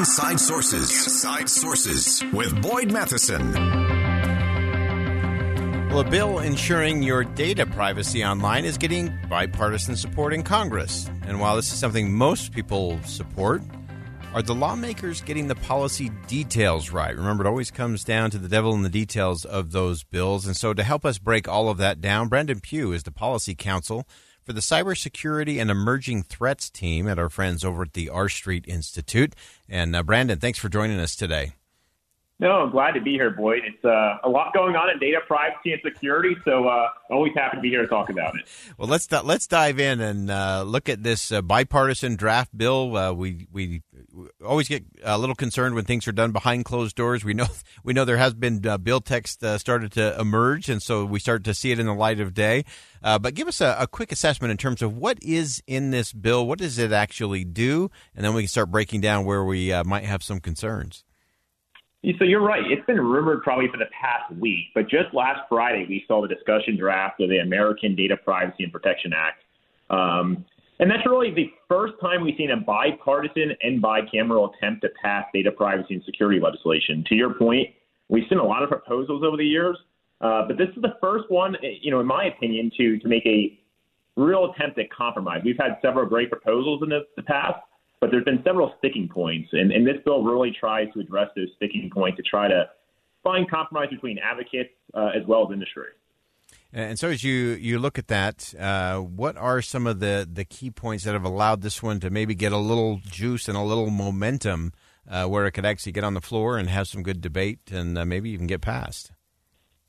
Inside Sources. Inside Sources with Boyd Matheson. Well, a bill ensuring your data privacy online is getting bipartisan support in Congress. And while this is something most people support, are the lawmakers getting the policy details right? Remember, it always comes down to the devil in the details of those bills. And so, to help us break all of that down, Brandon Pugh is the policy counsel for the Cybersecurity and Emerging Threats team at our friends over at the R Street Institute. And uh, Brandon, thanks for joining us today. No, I'm glad to be here, Boyd. It's uh, a lot going on in data privacy and security, so uh, always happy to be here to talk about it. Well, let's let's dive in and uh, look at this uh, bipartisan draft bill. Uh, we we always get a little concerned when things are done behind closed doors. We know we know there has been uh, bill text started to emerge, and so we start to see it in the light of day. but give us a, a quick assessment in terms of what is in this bill. What does it actually do, and then we can start breaking down where we might have some concerns. So you're right. It's been rumored probably for the past week, but just last Friday we saw the discussion draft of the American Data Privacy and Protection Act. Um, and that's really the first time we've seen a bipartisan and bicameral attempt to pass data privacy and security legislation. To your point, we've seen a lot of proposals over the years, uh, but this is the first one, you know, in my opinion, to to make a real attempt at compromise. We've had several great proposals in the, the past, but there's been several sticking points, and, and this bill really tries to address those sticking points to try to find compromise between advocates uh, as well as industry. And so, as you, you look at that, uh, what are some of the, the key points that have allowed this one to maybe get a little juice and a little momentum uh, where it could actually get on the floor and have some good debate and uh, maybe even get passed?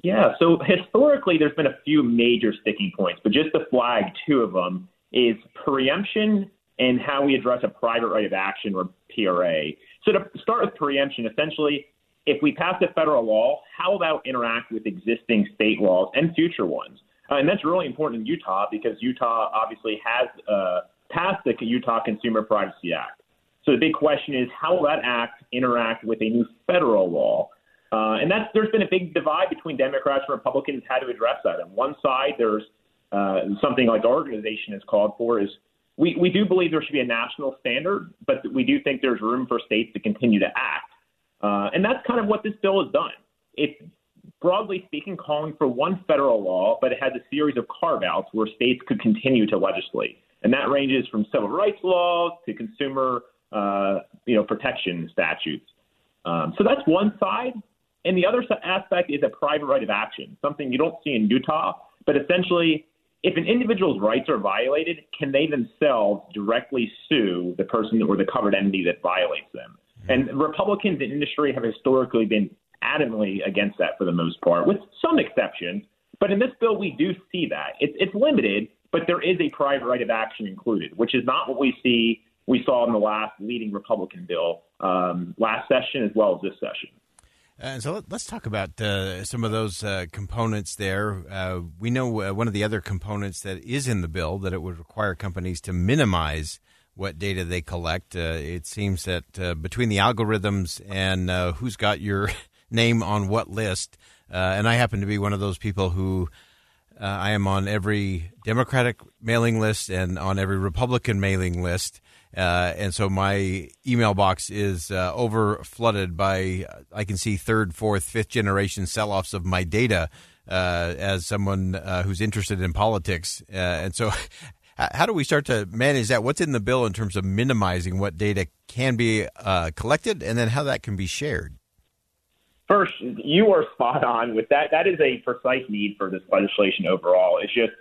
Yeah, so historically, there's been a few major sticking points, but just to flag two of them is preemption and how we address a private right of action or PRA. So to start with preemption, essentially, if we pass a federal law, how will that interact with existing state laws and future ones? Uh, and that's really important in Utah because Utah obviously has uh, passed the Utah Consumer Privacy Act. So the big question is how will that act interact with a new federal law? Uh, and that's there's been a big divide between Democrats and Republicans how to address that. On one side, there's uh, something like our organization has called for is we, we do believe there should be a national standard, but we do think there's room for states to continue to act. Uh, and that's kind of what this bill has done. It's broadly speaking calling for one federal law, but it has a series of carve outs where states could continue to legislate. And that ranges from civil rights laws to consumer uh, you know, protection statutes. Um, so that's one side. And the other aspect is a private right of action, something you don't see in Utah, but essentially if an individual's rights are violated, can they themselves directly sue the person or the covered entity that violates them? Mm-hmm. And Republicans in industry have historically been adamantly against that for the most part, with some exceptions. But in this bill, we do see that. It's, it's limited, but there is a private right of action included, which is not what we see we saw in the last leading Republican bill um, last session as well as this session. And so let's talk about uh, some of those uh, components there. Uh, we know uh, one of the other components that is in the bill that it would require companies to minimize what data they collect. Uh, it seems that uh, between the algorithms and who's got your name on what list, and I happen to be one of those people who I am on every Democratic mailing list and on every Republican mailing list. Uh, and so my email box is uh, over flooded by I can see third, fourth, fifth generation sell offs of my data uh, as someone uh, who's interested in politics. Uh, and so, how do we start to manage that? What's in the bill in terms of minimizing what data can be uh, collected, and then how that can be shared? First, you are spot on with that. That is a precise need for this legislation overall. It's just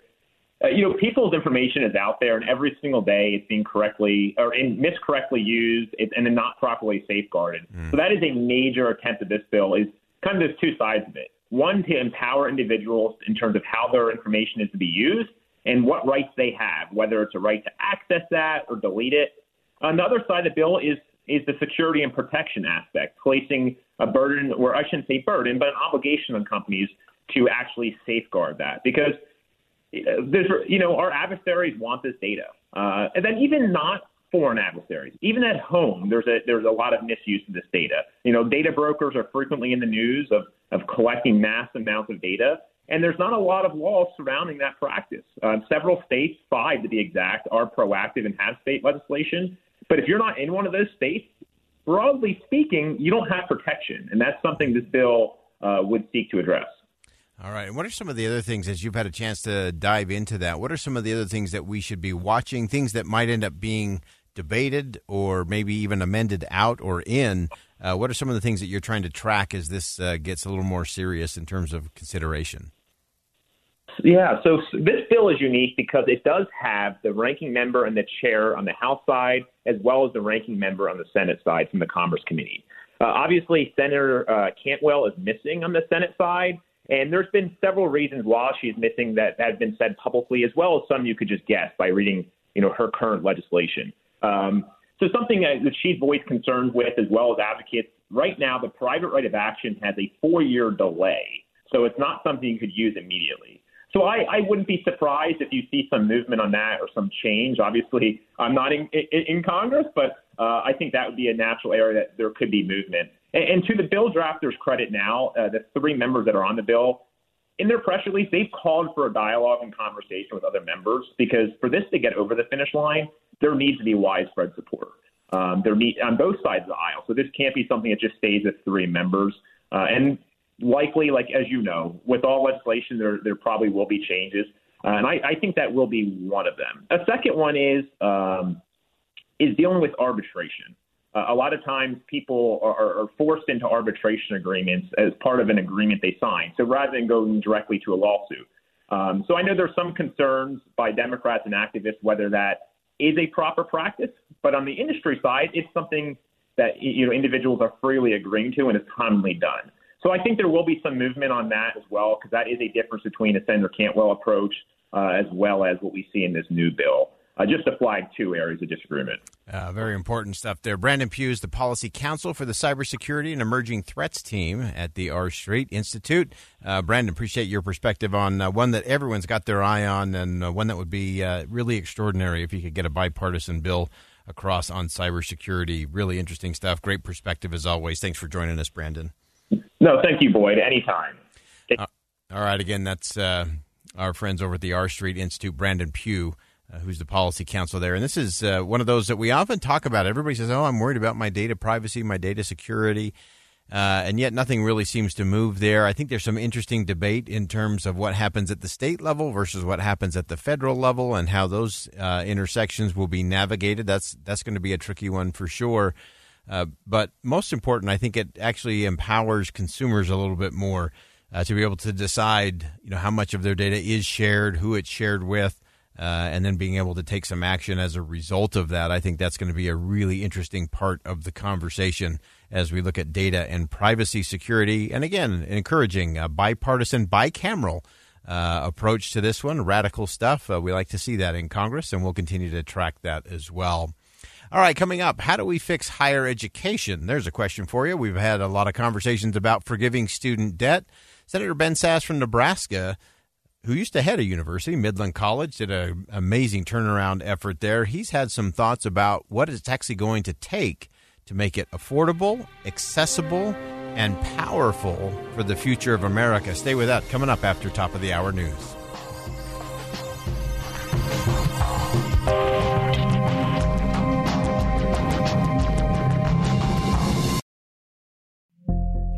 uh, you know, people's information is out there, and every single day it's being correctly or in, miscorrectly used and then not properly safeguarded. Mm. So that is a major attempt of this bill. Is kind of there's two sides of it. One to empower individuals in terms of how their information is to be used and what rights they have, whether it's a right to access that or delete it. On the other side of the bill is is the security and protection aspect, placing a burden, or I shouldn't say burden, but an obligation on companies to actually safeguard that. Because there's, you know, our adversaries want this data, uh, and then even not foreign adversaries, even at home, there's a there's a lot of misuse of this data. You know, data brokers are frequently in the news of of collecting mass amounts of data, and there's not a lot of laws surrounding that practice. Uh, several states, five to be exact, are proactive and have state legislation. But if you're not in one of those states, broadly speaking, you don't have protection, and that's something this bill uh, would seek to address. All right. And what are some of the other things, as you've had a chance to dive into that, what are some of the other things that we should be watching, things that might end up being debated or maybe even amended out or in? Uh, what are some of the things that you're trying to track as this uh, gets a little more serious in terms of consideration? Yeah, so this bill is unique because it does have the ranking member and the chair on the House side, as well as the ranking member on the Senate side from the Commerce Committee. Uh, obviously, Senator uh, Cantwell is missing on the Senate side, and there's been several reasons why she's missing that, that have been said publicly, as well as some you could just guess by reading, you know, her current legislation. Um, so something that she's voiced concerns with, as well as advocates. Right now, the private right of action has a four-year delay, so it's not something you could use immediately. So I, I wouldn't be surprised if you see some movement on that or some change. Obviously, I'm not in, in, in Congress, but uh, I think that would be a natural area that there could be movement. And, and to the bill drafters' credit now, uh, the three members that are on the bill, in their press release, they've called for a dialogue and conversation with other members because for this to get over the finish line, there needs to be widespread support. Um, there need on both sides of the aisle. So this can't be something that just stays with three members. Uh, and likely, like as you know, with all legislation, there there probably will be changes, uh, and I, I think that will be one of them. A second one is um, is dealing with arbitration. Uh, a lot of times, people are, are forced into arbitration agreements as part of an agreement they sign. So rather than going directly to a lawsuit. Um, so I know there's some concerns by Democrats and activists whether that is a proper practice, but on the industry side, it's something that you know individuals are freely agreeing to and is commonly done. So I think there will be some movement on that as well, because that is a difference between a Senator Cantwell approach uh, as well as what we see in this new bill. Uh, just to flag two areas of disagreement. Uh, very important stuff there. Brandon Pugh is the policy counsel for the cybersecurity and emerging threats team at the R Street Institute. Uh, Brandon, appreciate your perspective on uh, one that everyone's got their eye on and uh, one that would be uh, really extraordinary if you could get a bipartisan bill across on cybersecurity. Really interesting stuff. Great perspective as always. Thanks for joining us, Brandon. No, thank you, Boyd. Anytime. Uh, all right. Again, that's uh, our friends over at the R Street Institute, Brandon Pugh. Uh, who's the policy counsel there? And this is uh, one of those that we often talk about. Everybody says, "Oh, I'm worried about my data privacy, my data security," uh, and yet nothing really seems to move there. I think there's some interesting debate in terms of what happens at the state level versus what happens at the federal level, and how those uh, intersections will be navigated. That's that's going to be a tricky one for sure. Uh, but most important, I think it actually empowers consumers a little bit more uh, to be able to decide, you know, how much of their data is shared, who it's shared with, uh, and then being able to take some action as a result of that. I think that's going to be a really interesting part of the conversation as we look at data and privacy security. And again, encouraging a bipartisan, bicameral. Uh, approach to this one, radical stuff. Uh, we like to see that in Congress, and we'll continue to track that as well. All right, coming up, how do we fix higher education? There's a question for you. We've had a lot of conversations about forgiving student debt. Senator Ben Sasse from Nebraska, who used to head a university, Midland College, did an amazing turnaround effort there. He's had some thoughts about what it's actually going to take to make it affordable, accessible, and powerful for the future of America. Stay with that coming up after top of the hour news.